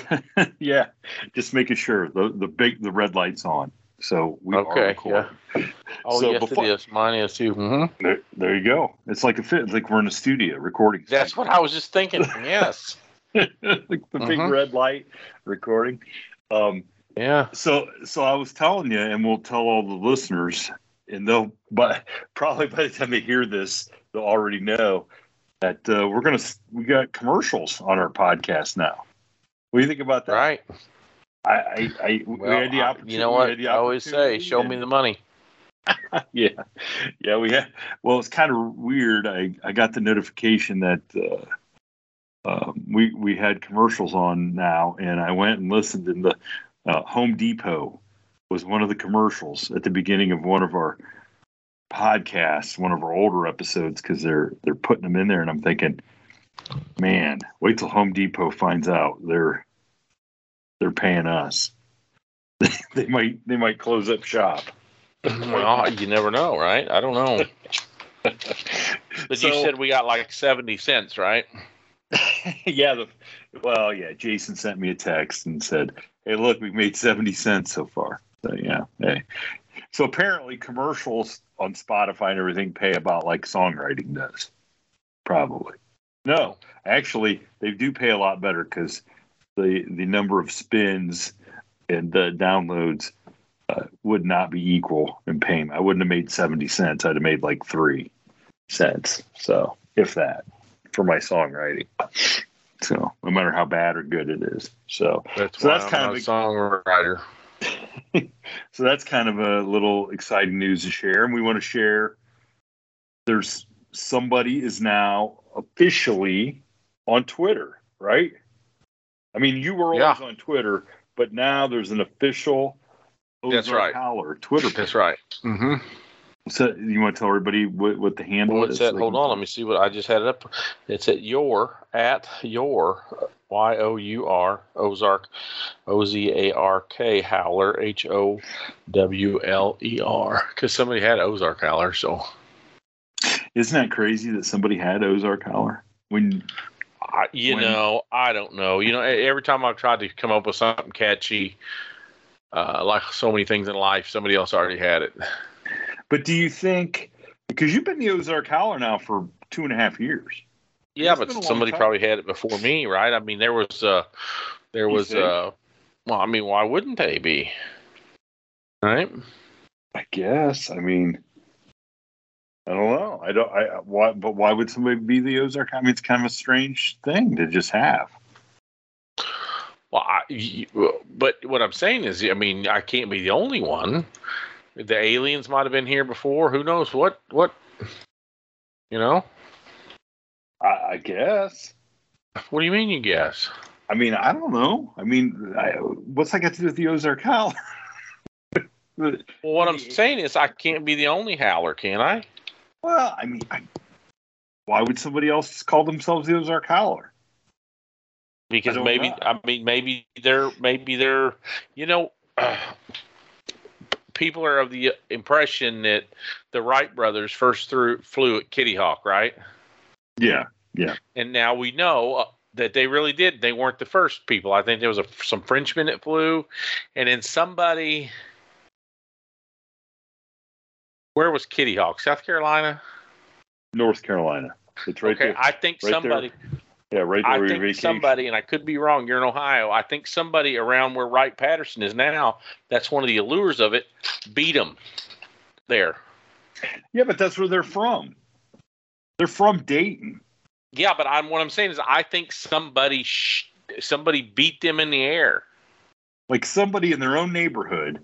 yeah, just making sure the the big the red light's on. So we are Okay, recording. Oh, So yes, before- it is. Mine is too. hmm There, there you go. It's like a fit. Like we're in a studio recording. That's what I was just thinking. Yes. like the big Mhm. red light recording. Um, Yeah. so so I was telling you, and we'll tell all the listeners, and they'll but probably by the time they hear this, they'll already know that uh, we're gonna we got commercials on our podcast now. What do you think about that? Right. I I, I we had the opportunity. you know what I always say: "Show and- me the money." yeah, yeah. We had. Well, it's kind of weird. I I got the notification that uh, um, we we had commercials on now, and I went and listened. And the uh, Home Depot was one of the commercials at the beginning of one of our podcasts, one of our older episodes, because they're they're putting them in there, and I'm thinking, man, wait till Home Depot finds out they're they're paying us. they might they might close up shop. well, you never know, right? I don't know. But you said we got like seventy cents, right? yeah, the, well, yeah. Jason sent me a text and said, "Hey, look, we've made seventy cents so far." So yeah, hey. So apparently, commercials on Spotify and everything pay about like songwriting does. Probably. No, actually, they do pay a lot better because the the number of spins and the downloads uh, would not be equal in payment. I wouldn't have made seventy cents. I'd have made like three cents. So if that for my songwriting. So no matter how bad or good it is. So That's So why that's I'm kind of a songwriter. so that's kind of a little exciting news to share. And we want to share there's somebody is now officially on Twitter, right? I mean, you were always on Twitter, but now there's an official That's Ozark right. Howler Twitter page. That's right. Mm-hmm. So you want to tell everybody what, what the handle What's is? that? Hold on, let me see what I just had it up. It's at your at your Y O U R Ozark O Z A R K Howler H O W L E R because somebody had Ozark Howler. So Isn't that crazy that somebody had Ozark Howler? When I, you When- know, I don't know. You know, every time I've tried to come up with something catchy, uh, like so many things in life, somebody else already had it. But do you think because you've been the Ozark Howler now for two and a half years? Yeah, It's but somebody time. probably had it before me, right? I mean, there was uh, there You was think? uh, well, I mean, why wouldn't they be? Right? I guess. I mean, I don't know. I don't. I why? But why would somebody be the Ozark? I mean, it's kind of a strange thing to just have. Well, I, but what I'm saying is, I mean, I can't be the only one. The aliens might have been here before. Who knows what? What? You know? I, I guess. What do you mean? You guess? I mean, I don't know. I mean, I, what's that got to do with the Ozark Howler? Well, what I'm saying is, I can't be the only howler, can I? Well, I mean, I, why would somebody else call themselves the Ozark Howler? Because don't maybe know. I mean maybe they're maybe they're you know people are of the impression that the Wright brothers first threw, flew at Kitty Hawk, right? Yeah, yeah. And now we know uh, that they really did. They weren't the first people. I think there was a, some Frenchmen that flew, and then somebody. Where was Kitty Hawk? South Carolina. North Carolina. It's right okay, there. I think right there somebody. yeah, right there. I think somebody, and I could be wrong. You're in Ohio. I think somebody around where Wright Patterson is now. That's one of the allures of it. Beat them there. Yeah, but that's where they're from. They're from Dayton. Yeah, but I'm what I'm saying is I think somebody sh- somebody beat them in the air. Like somebody in their own neighborhood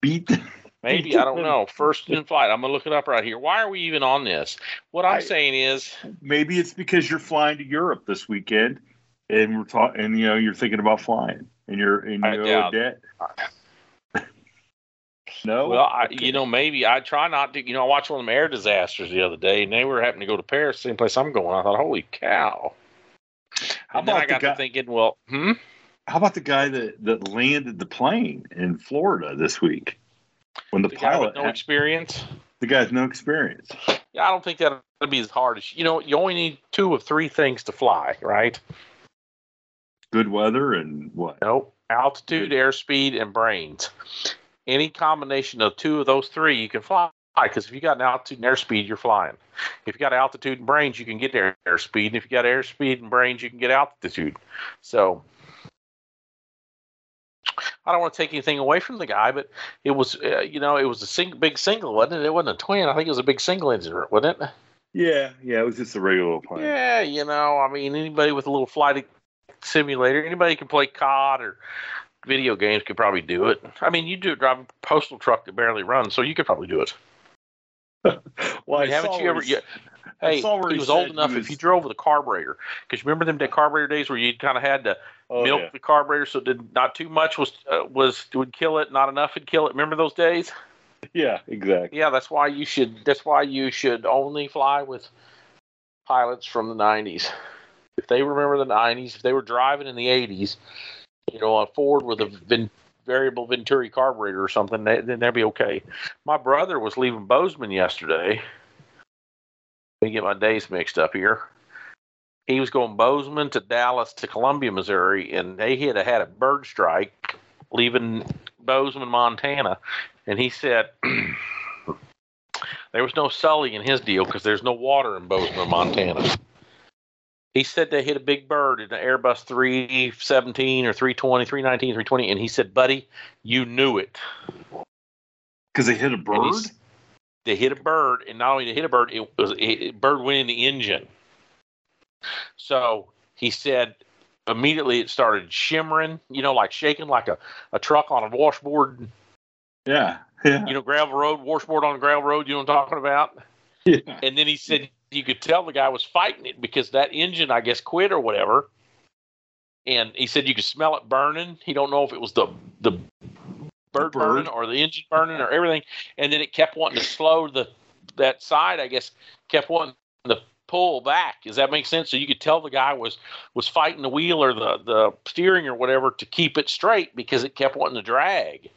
beat them. Maybe I don't know. First in flight. I'm gonna look it up right here. Why are we even on this? What I'm I- saying is, Maybe it's because you're flying to Europe this weekend, and we're talking, and you know you're thinking about flying, and you're and I you owe debt. no. well, I, you know, maybe I try not to. You know, I watched one of them air disasters the other day, and they were happening to go to Paris, same place I'm going. I thought, holy cow! How And about I got guy? to thinking, well, hmm. How about the guy that that landed the plane in Florida this week? When the, The pilot, no had- experience. the guy has no experience. Yeah, I don't think that'll be as hard as you know. You only need two of three things to fly, right? Good weather and what? Nope. Altitude, airspeed, and brains. Any combination of two of those three, you can fly. Because if you got an altitude and airspeed, you're flying. If you got altitude and brains, you can get air airspeed. And if you got airspeed and brains, you can get altitude. So I don't want to take anything away from the guy, but it was, uh, you know, it was a sing- big single, wasn't it? It wasn't a twin. I think it was a big single engine, wasn't it? Yeah, yeah, it was just a regular plane. Yeah, you know, I mean, anybody with a little flight simulator, anybody can play COD or video games could probably do it. I mean, you do it driving a postal truck that barely runs, so you could probably do it. Well, I haven't you ever? he You, s- I hey, he was old enough if was- he drove with a carburetor. Because remember them day carburetor days where you kind of had to Oh, milk yeah. the carburetor so that not too much was uh, was would kill it, not enough would kill it. Remember those days? Yeah, exactly. Yeah, that's why you should. That's why you should only fly with pilots from the '90s. If they remember the '90s, if they were driving in the '80s, you know, a Ford with a vin- variable Venturi carburetor or something, they, then they'd be okay. My brother was leaving Bozeman yesterday. Me get my days mixed up here. He was going Bozeman to Dallas to Columbia, Missouri, and they had had a bird strike leaving Bozeman, Montana. And he said there was no Sully in his deal because there's no water in Bozeman, Montana. He said they hit a big bird in an Airbus 317 or 320, 319, 320, and he said, "Buddy, you knew it." Because they hit a bird. They hit a bird, and not only did they hit a bird, it was it, bird went in the engine. So he said immediately it started shimmering, you know, like shaking like a, a truck on a washboard, Yeah, yeah, you know, gravel road, washboard on a gravel road, you know what I'm talking about? yeah. And then he said you could tell the guy was fighting it because that engine, I guess, quit or whatever. And he said you could smell it burning. He don't know if it was the the bird, bird. burning or the engine burning or everything. And then it kept wanting to slow the that side. I guess kept wanting to pull back. Does that make sense? So you could tell the guy was was fighting the wheel or the the steering or whatever to keep it straight because it kept wanting to drag.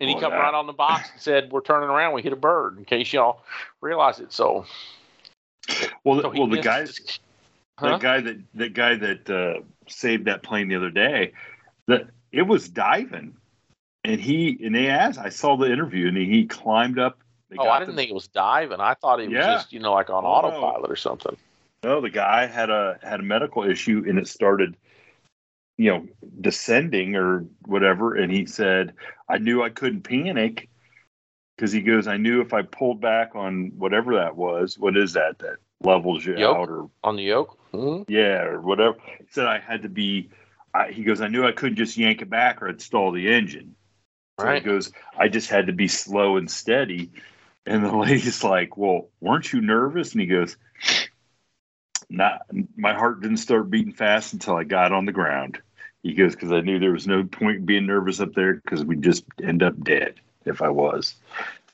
And he Boy, come right on the box and said, "We're turning around. We hit a bird." In case y'all realize it. So, Well, so well, the missed- guy, Huh? that guy that that guy that uh, saved that plane the other day, that it was diving, and he and they asked. I saw the interview, and he climbed up. They Oh, I didn't the- think it was diving. I thought it was just you know like on Oh, no. autopilot or something. No, the guy had a had a medical issue, and it started, you know, descending or whatever. And he said, "I knew I couldn't panic." Because he goes, I knew if I pulled back on whatever that was, what is that that levels you Yoke? out or On the yoke. hmm Yeah, or whatever. He said I had to be. I, he goes, I knew I couldn't just yank it back or it'd stall the engine. So Right. he goes, I just had to be slow and steady. And the lady's like, Well, weren't you nervous? And he goes, Not. My heart didn't start beating fast until I got on the ground. He goes, Because I knew there was no point being nervous up there because we'd just end up dead if I was.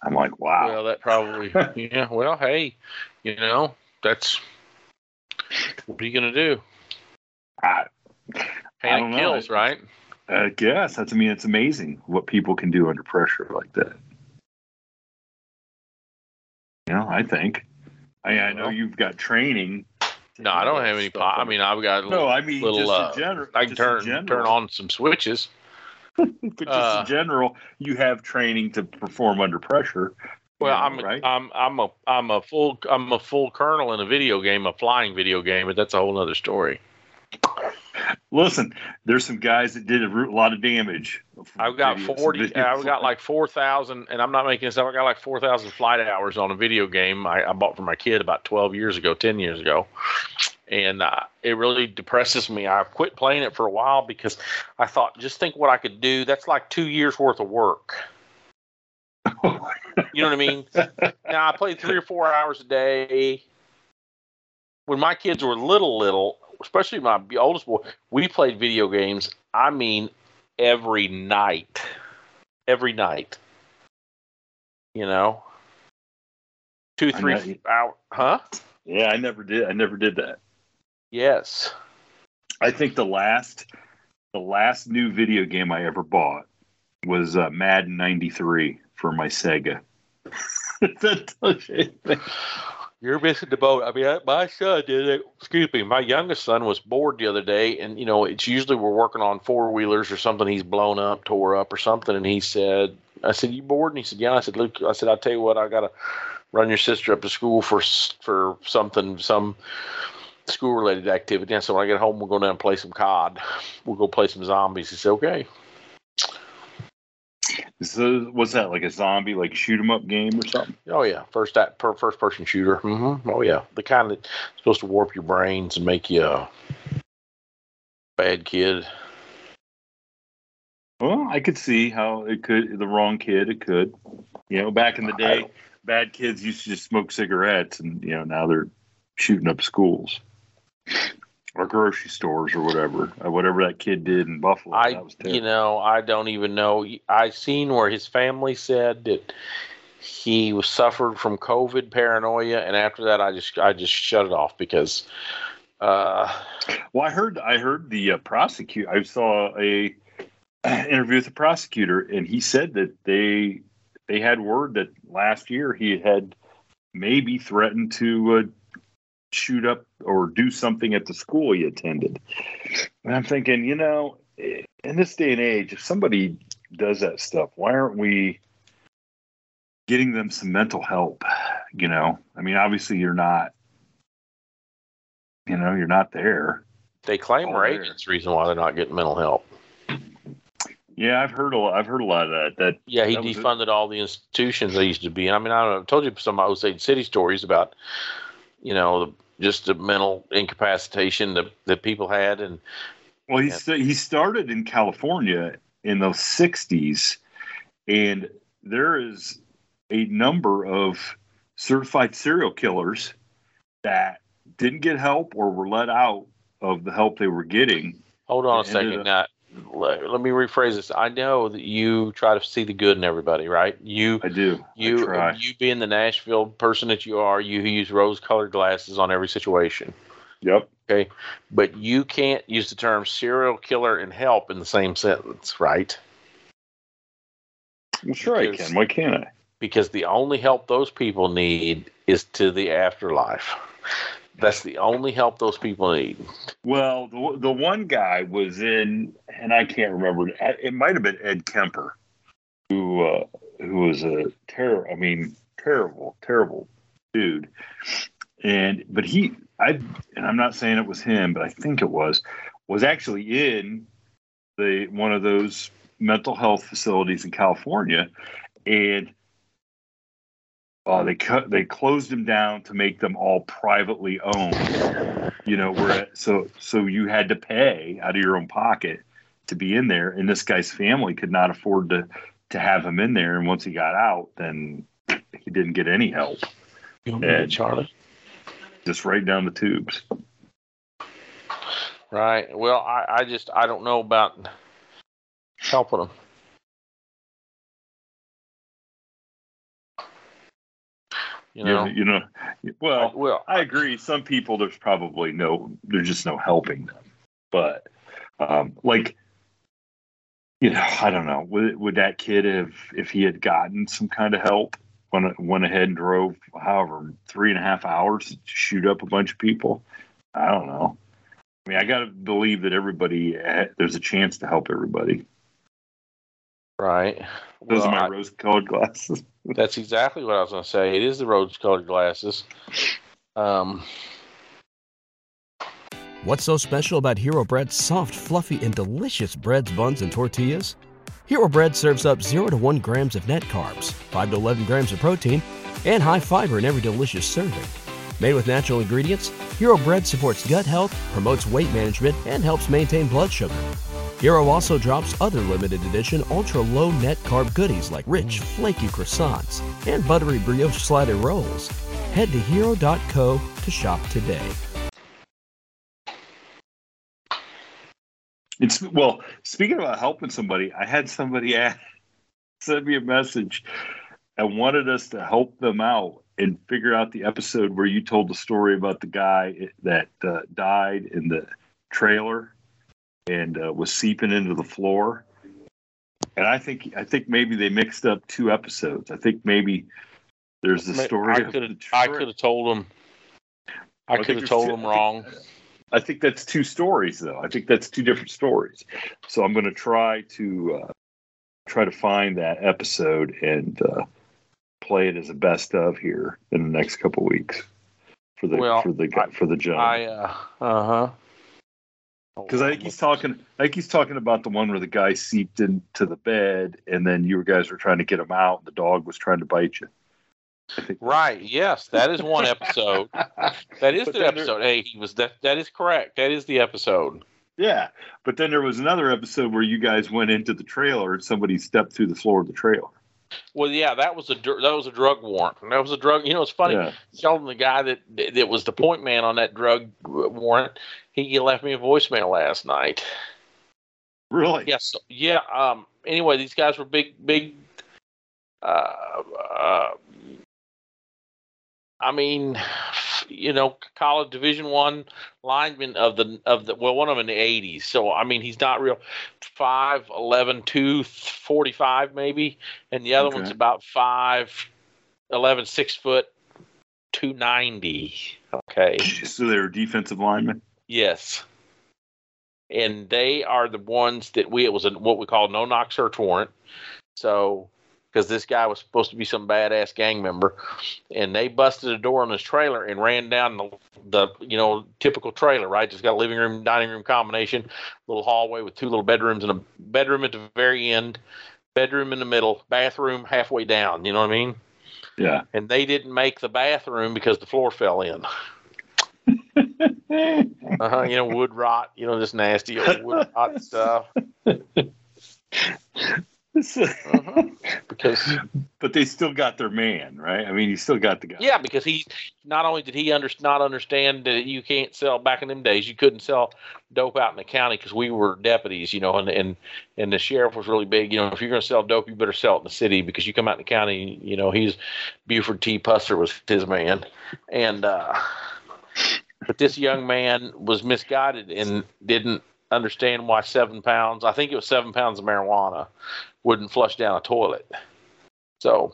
I'm like, Wow. Well, that probably. yeah. Well, hey, you know that's what are you gonna do? I, I Panic don't know. kills, right? I guess that's. I mean, it's amazing what people can do under pressure like that. You know, I think. I, I know you've got training. No, I don't have any. Po- I mean, I've got a little. no, I mean little, just uh, in general. I can turn turn on some switches. but just uh, in general, you have training to perform under pressure. Well, know, I'm a, right? I'm I'm a I'm a full I'm a full colonel in a video game, a flying video game, but that's a whole other story. Listen, there's some guys that did a lot of damage. I've got Video- forty. I've got like four thousand, and I'm not making this up. I got like four thousand flight hours on a video game I, I bought for my kid about twelve years ago, ten years ago, and uh, it really depresses me. I quit playing it for a while because I thought, just think what I could do. That's like two years worth of work. You know what I mean? now I played three or four hours a day. When my kids were little, little, especially my oldest boy, we played video games. I mean, every night, every night. You know, two, three hour, huh? yeah, I never did. I never did that. Yes. I think the last, the last new video game I ever bought was uh, Madden '93 for my Sega. that tells you anything. You're missing the boat. I mean, I, my son did it. Excuse me. My youngest son was bored the other day, and you know, it's usually we're working on four wheelers or something. He's blown up, tore up, or something, and he said, "I said, you bored?" And he said, "Yeah." I said, "Luke," I said, "I'll tell you what. I gotta run your sister up to school for for something, some school related activity." I so "When I get home, we'll go down and play some COD. We'll go play some zombies." He said, "Okay." So what's that like a zombie like shoot 'em up game or something? Oh yeah, first that per, first person shooter. hmm Oh yeah, the kind that's supposed to warp your brains and make you a bad kid. Well, I could see how it could the wrong kid. It could, you know, back in the day, bad kids used to just smoke cigarettes, and you know now they're shooting up schools or grocery stores or whatever. Uh, whatever that kid did in Buffalo, I, you know, I don't even know. I seen where his family said that he was suffered from COVID paranoia, and after that, I just I just shut it off because. Uh, Well, I heard I heard the uh, prosecutor. I saw a interview with the prosecutor, and he said that they they had word that last year he had maybe threatened to uh, shoot up or do something at the school he attended. And I'm thinking, you know, in this day and age, if somebody does that stuff, why aren't we getting them some mental help? You know, I mean, obviously you're not. You know, you're not there. they claim Oh, there. The reason why they're not getting mental help. Yeah, I've heard a lot. I've heard a lot of that. That Yeah, he That defunded all the institutions they used to be. I mean, I don't know, I told you some of my Osage City stories about, you know, the, just the mental incapacitation that, that people had. And well, he sta- he started in California in the '60s, and there is a number of certified serial killers that didn't get help or were let out of the help they were getting. hold on a second. Now, let, let me rephrase this. I know that you try to see the good in everybody, right? You, I do. I you, try. you being the Nashville person that you are, you use rose-colored glasses on every situation. Yep. Okay. But you can't use the term serial killer and help in the same sentence, right? I'm sure I can. Why can't I? because the only help those people need is to the afterlife. That's the only help those people need. Well, the the one guy was in, and I can't remember. It might have been Ed Kemper, who uh, who was a terror. I mean, terrible, terrible dude. And but he, I, and I'm not saying it was him, but I think it was, was actually in the one of those mental health facilities in California, and uh, they cut they closed them down to make them all privately owned you know where so so you had to pay out of your own pocket to be in there and this guy's family could not afford to to have him in there and once he got out then he didn't get any help You want me Ed. to, Charlie? just right down the tubes Right. Well, I, I just I don't know about helping them. You know. you, you know well well, i agree. Some people there's probably no there's just no helping them. But um like you know i don't know. Would, would that kid have if he had gotten some kind of help went, went ahead and drove however three and a half hours to shoot up a bunch of people? I don't know. I mean i gotta believe that everybody eh, there's a chance to help everybody. Right. those Well, are my I- rose colored glasses That's exactly what I was going to say. It is the rose-colored glasses. Um, What's so special about Hero Bread's soft, fluffy, and delicious breads, buns, and tortillas? Hero Bread serves up 0 to 1 grams of net carbs, 5 to 11 grams of protein, and high fiber in every delicious serving. Made with natural ingredients, Hero Bread supports gut health, promotes weight management, and helps maintain blood sugar. Hero also drops other limited edition ultra low net carb goodies like rich, flaky croissants and buttery brioche slider rolls. Head to hero.co to shop today. It's well. Speaking about helping somebody, I had somebody send me a message and wanted us to help them out and figure out the episode where you told the story about the guy that uh, died in the trailer and uh, was seeping into the floor. And I think I think maybe they mixed up two episodes. I think maybe there's the story. I could have. I could have told them. I I could have told two- them I think- wrong. I think that's two stories, though. I think that's two different stories. So I'm going to try to uh, try to find that episode and uh, play it as a best of here in the next couple weeks for the Well, for the guy for the I uh uh huh. Because I think he's talking. I think he's talking about the one where the guy seeped into the bed, and then you guys were trying to get him out. And the dog was trying to bite you. Right. Yes, that is one episode. That is But the then there- episode. Hey, he was that. That is correct. That is the episode. Yeah, but then there was another episode where you guys went into the trailer and somebody stepped through the floor of the trailer. Well, yeah, that was a dr- that was a drug warrant. And That was a drug. You know, it's funny. Yeah. Sheldon, the guy that that was the point man on that drug warrant, he left me a voicemail last night. Really? Yes. Yeah. Um. Anyway, these guys were big, big. Uh. uh I mean, you know, college Division One lineman of the of the well, one of them in the '80s. So I mean, he's not real. Five, eleven, two, forty-five maybe, and the other Okay. one's about five, eleven, six foot, two ninety. Okay. So they were defensive linemen. Yes. And they are the ones that we, it was a, what we call no knock search warrant. So, because this guy was supposed to be some badass gang member, and they busted a door on his trailer and ran down the, the you know, typical trailer, right? Just got a living room, dining room combination, little hallway with two little bedrooms and a bedroom at the very end, bedroom in the middle, bathroom halfway down. You know what I mean? Yeah. And they didn't make the bathroom because the floor fell in. Uh-huh, you know, wood rot, you know, this nasty old wood rot stuff. Uh-huh. Because but they still got their man, right? I mean, you still got the guy. yeah, because he not only did he under, not understand that you can't sell back in them days, you couldn't sell dope out in the county because we were deputies, you know, and and and the sheriff was really big. You know, if you're going to sell dope, you better sell it in the city because you come out in the county, you know, he's Buford T. Pusser was his man, and uh, but this young man was misguided and didn't understand why seven pounds, I think it was seven pounds of marijuana, wouldn't flush down a toilet. So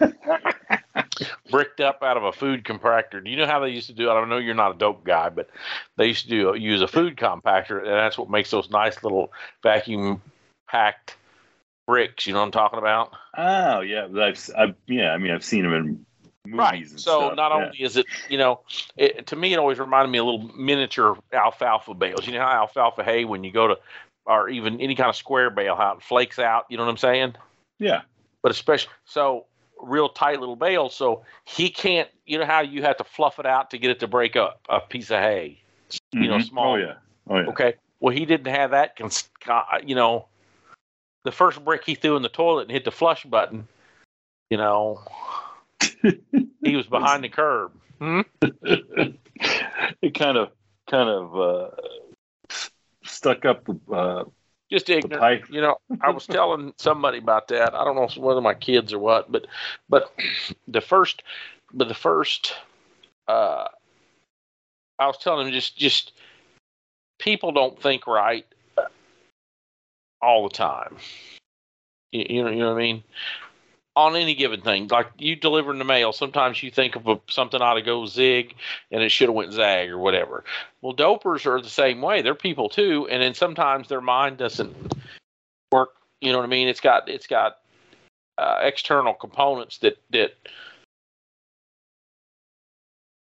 bricked up out of a food compactor. Do you know how they used to do it? I know you're not a dope guy, but they used to do use a food compactor, and that's what makes those nice little vacuum packed bricks. You know what I'm talking about? Oh, yeah. I've, I've, yeah. I mean, I've seen them in. Right. So stuff. not yeah. only is it, you know, it, to me it always reminded me of little miniature alfalfa bales. You know how alfalfa hay when you go to, or even any kind of square bale, how it flakes out. You know what I'm saying? Yeah. But especially so real tight little bales. So he can't. You know how you have to fluff it out to get it to break up a piece of hay. You know, Mhm. small. Oh yeah. Oh yeah. Okay. Well, he didn't have that. Cons- you know, the first brick he threw in the toilet and hit the flush button. You know, he was behind the curb. Hmm? it kind of, kind of uh, stuck up the, uh, Just ignorant. You know, I was telling somebody about that. I don't know whether my kids or what, but but the first, but the first, uh, I was telling them just just people don't think right all the time. You, you know, you know what I mean. On any given thing, like you delivering the mail, sometimes you think of a, something ought to go zig, and it should have went zag or whatever. Well, dopers are the same way. They're people too, and then sometimes their mind doesn't work. You know what I mean? It's got it's got uh, external components that that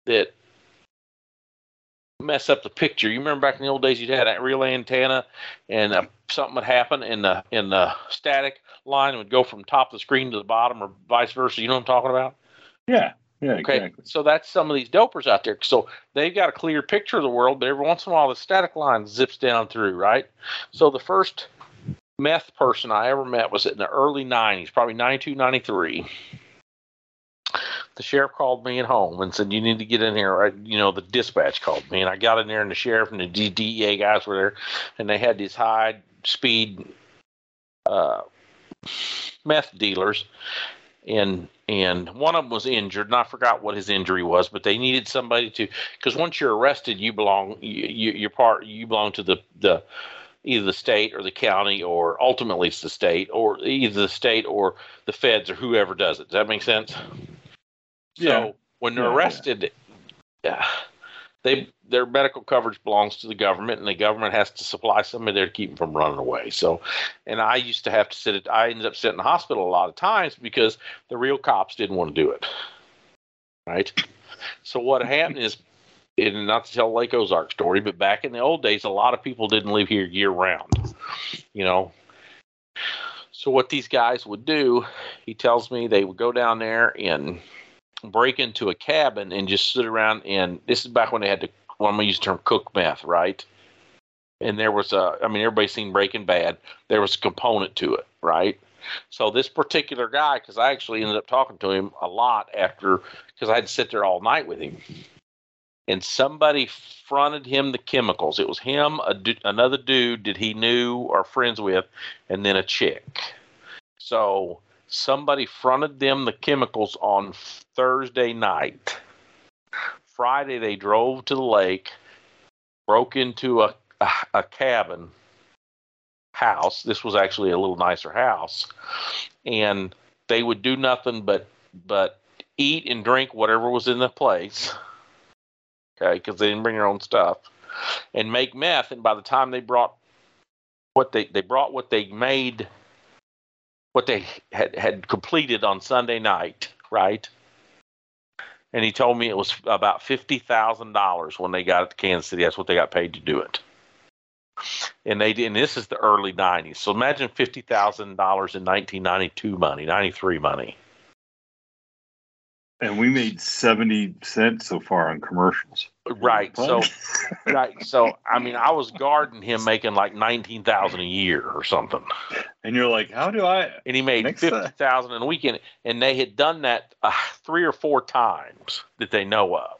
that mess up the picture. You remember back in the old days, you'd had that relay antenna, and uh, something would happen, and the in the static line would go from top of the screen to the bottom, or vice versa. You know what I'm talking about? Yeah. Yeah, Okay, exactly. so that's some of these dopers out there. So they've got a clear picture of the world, but every once in a while the static line zips down through, right? So the first meth person I ever met was in the early 90s, probably 92, 93. The sheriff called me at home and said, You need to get in here. I, you know, the dispatch called me, and I got in there, and the sheriff and the DEA guys were there, and they had these high speed uh, meth dealers and and one of them was injured and i forgot what his injury was but they needed somebody to because once you're arrested you belong you, you you're part you belong to the the either the state or the county or ultimately it's the state or either the state or the feds or whoever does it. Does that make sense? Yeah. so when they're Yeah, arrested yeah, they their medical coverage belongs to the government and the government has to supply somebody there to keep them from running away so and I used to have to sit. At, I ended up sitting in the hospital a lot of times because the real cops didn't want to do it. Right. So what happened is, and not to tell Lake Ozark story, but back in the old days, a lot of people didn't live here year round. You know. So what these guys would do, he tells me they would go down there and break into a cabin and just sit around and this is back when they had to well, I'm gonna use the term cook meth, right? And there was a I mean everybody's seen Breaking Bad there was a component to it, right? So this particular guy, because I actually ended up talking to him a lot after, because I had to sit there all night with him, and somebody fronted him the chemicals. It was him, a, another dude that he knew or friends with, and then a chick. So somebody fronted them the chemicals on Thursday night. Friday they drove to the lake, broke into a a, a cabin house. This was actually a little nicer house, and they would do nothing but but eat and drink whatever was in the place. Okay, because they didn't bring their own stuff, and make meth. And by the time they brought what they they brought what they made, what they had had completed on Sunday night, right? And he told me it was about fifty thousand dollars when they got it to Kansas City. That's what they got paid to do it and they did. And this is the early '90s. So imagine fifty thousand dollars in 1992 money, '93 money. And we made 70 cents so far on commercials. Right. So, right. So, I mean, I was guarding him making like nineteen thousand a year or something, And you're like, how do I? and he made Makes fifty in a weekend. And they had done that uh, three or four times that they know of.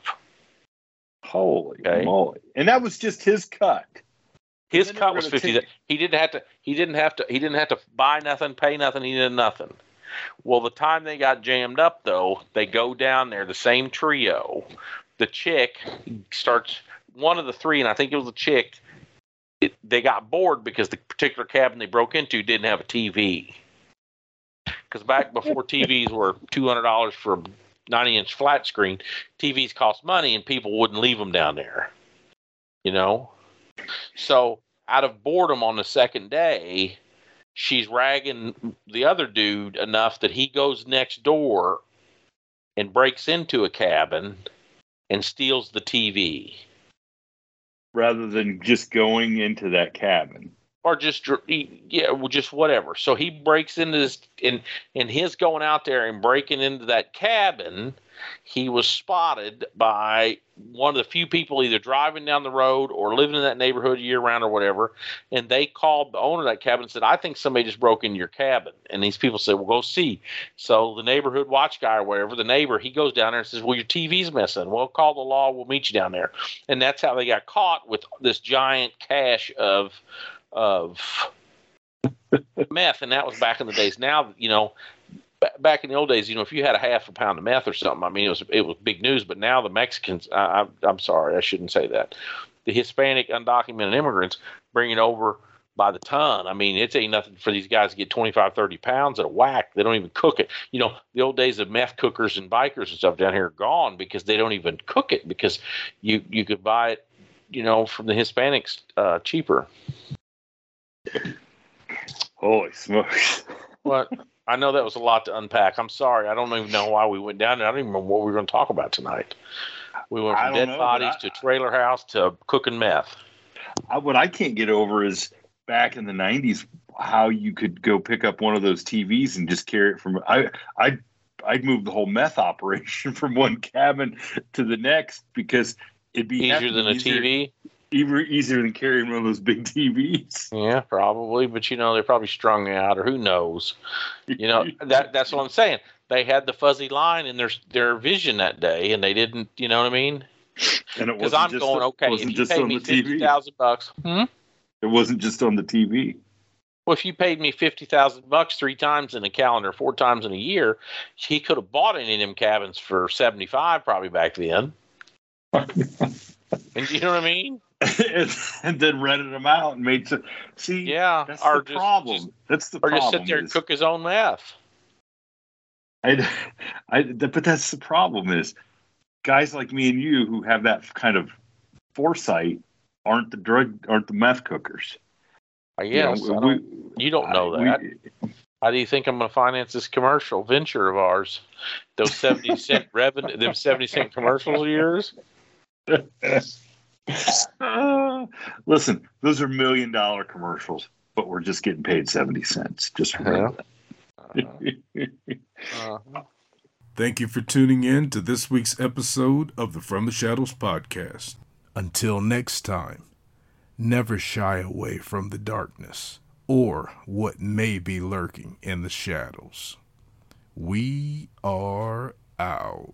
Holy Okay. moly. And that was just his cut. His cut was fifty. take- He didn't have to. He didn't have to. He didn't have to buy nothing, pay nothing. He did nothing. Well, the time they got jammed up, though, they go down there. The same trio. The chick starts. One of the three, and I think it was the chick. It, they got bored because the particular cabin they broke into didn't have a TV. Because back before TVs were two hundred dollars for a ninety-inch flat screen, TVs cost money, and people wouldn't leave them down there. You know. So out of boredom on the second day, she's ragging the other dude enough that he goes next door and breaks into a cabin and steals the TV. rather than just going into that cabin. Or just yeah, just whatever. So he breaks into this, and and his going out there and breaking into that cabin, he was spotted by one of the few people either driving down the road or living in that neighborhood year round or whatever. And they called the owner of that cabin and said, "I think somebody just broke into your cabin." And these people said, "Well, go see." So the neighborhood watch guy or whatever, the neighbor, he goes down there and says, "Well, your TV's missing. Well, call the law. We'll meet you down there." And that's how they got caught with this giant cache of of meth, and that was back in the days. Now, you know, ba- back in the old days, you know, if you had a half a pound of meth or something, I mean, it was it was big news. But now the Mexicans, I, I, I'm sorry, I shouldn't say that. The Hispanic undocumented immigrants bring it over by the ton. I mean, it's ain't nothing for these guys to get 25, 30 pounds at a whack. They don't even cook it. You know, the old days of meth cookers and bikers and stuff down here are gone because they don't even cook it because you you could buy it, you know, from the Hispanics uh, cheaper. Holy smokes. What? I know that was a lot to unpack. I'm sorry. I don't even know why we went down there. I don't even remember what we were going to talk about tonight. We went from dead know, bodies I- to trailer house to cooking meth. I, what I can't get over is back in the '90s how you could go pick up one of those TVs and just carry it from. I I I'd move the whole meth operation from one cabin to the next because it'd be Easier than a TV. Easier, easier than carrying one of those big TVs. Yeah, probably. But you know, they're probably strung out, or who knows? You know, that that's what I'm saying. They had the fuzzy line in their their vision that day, and they didn't. You know what I mean? and it Because wasn't I'm just going, okay, wasn't if you on me the TV. thousand bucks, hmm? It wasn't just on the TV. Well, if you paid me fifty thousand bucks three times in a calendar, four times in a year, he could have bought any of them cabins for seventy five probably back then. And you know what I mean? And, and then rented them out and made some. See, Yeah. that's or the just, problem. just- that's the or problem. just sit there and is- cook his own meth. I, I, but that's the problem is guys like me and you who have that kind of foresight aren't the drug aren't the meth cookers. I You know, guess. I we- don't- you don't know I- that. we- How do you think I'm going to finance this commercial venture of ours? Those seventy cent revenue, them seventy cent commercials of yours. Uh, listen, those are million dollar commercials, but we're just getting paid seventy cents. Just remember that. Uh, Thank you for tuning in to this week's episode of the From the Shadows podcast. Until next time, never shy away from the darkness or what may be lurking in the shadows. We are out.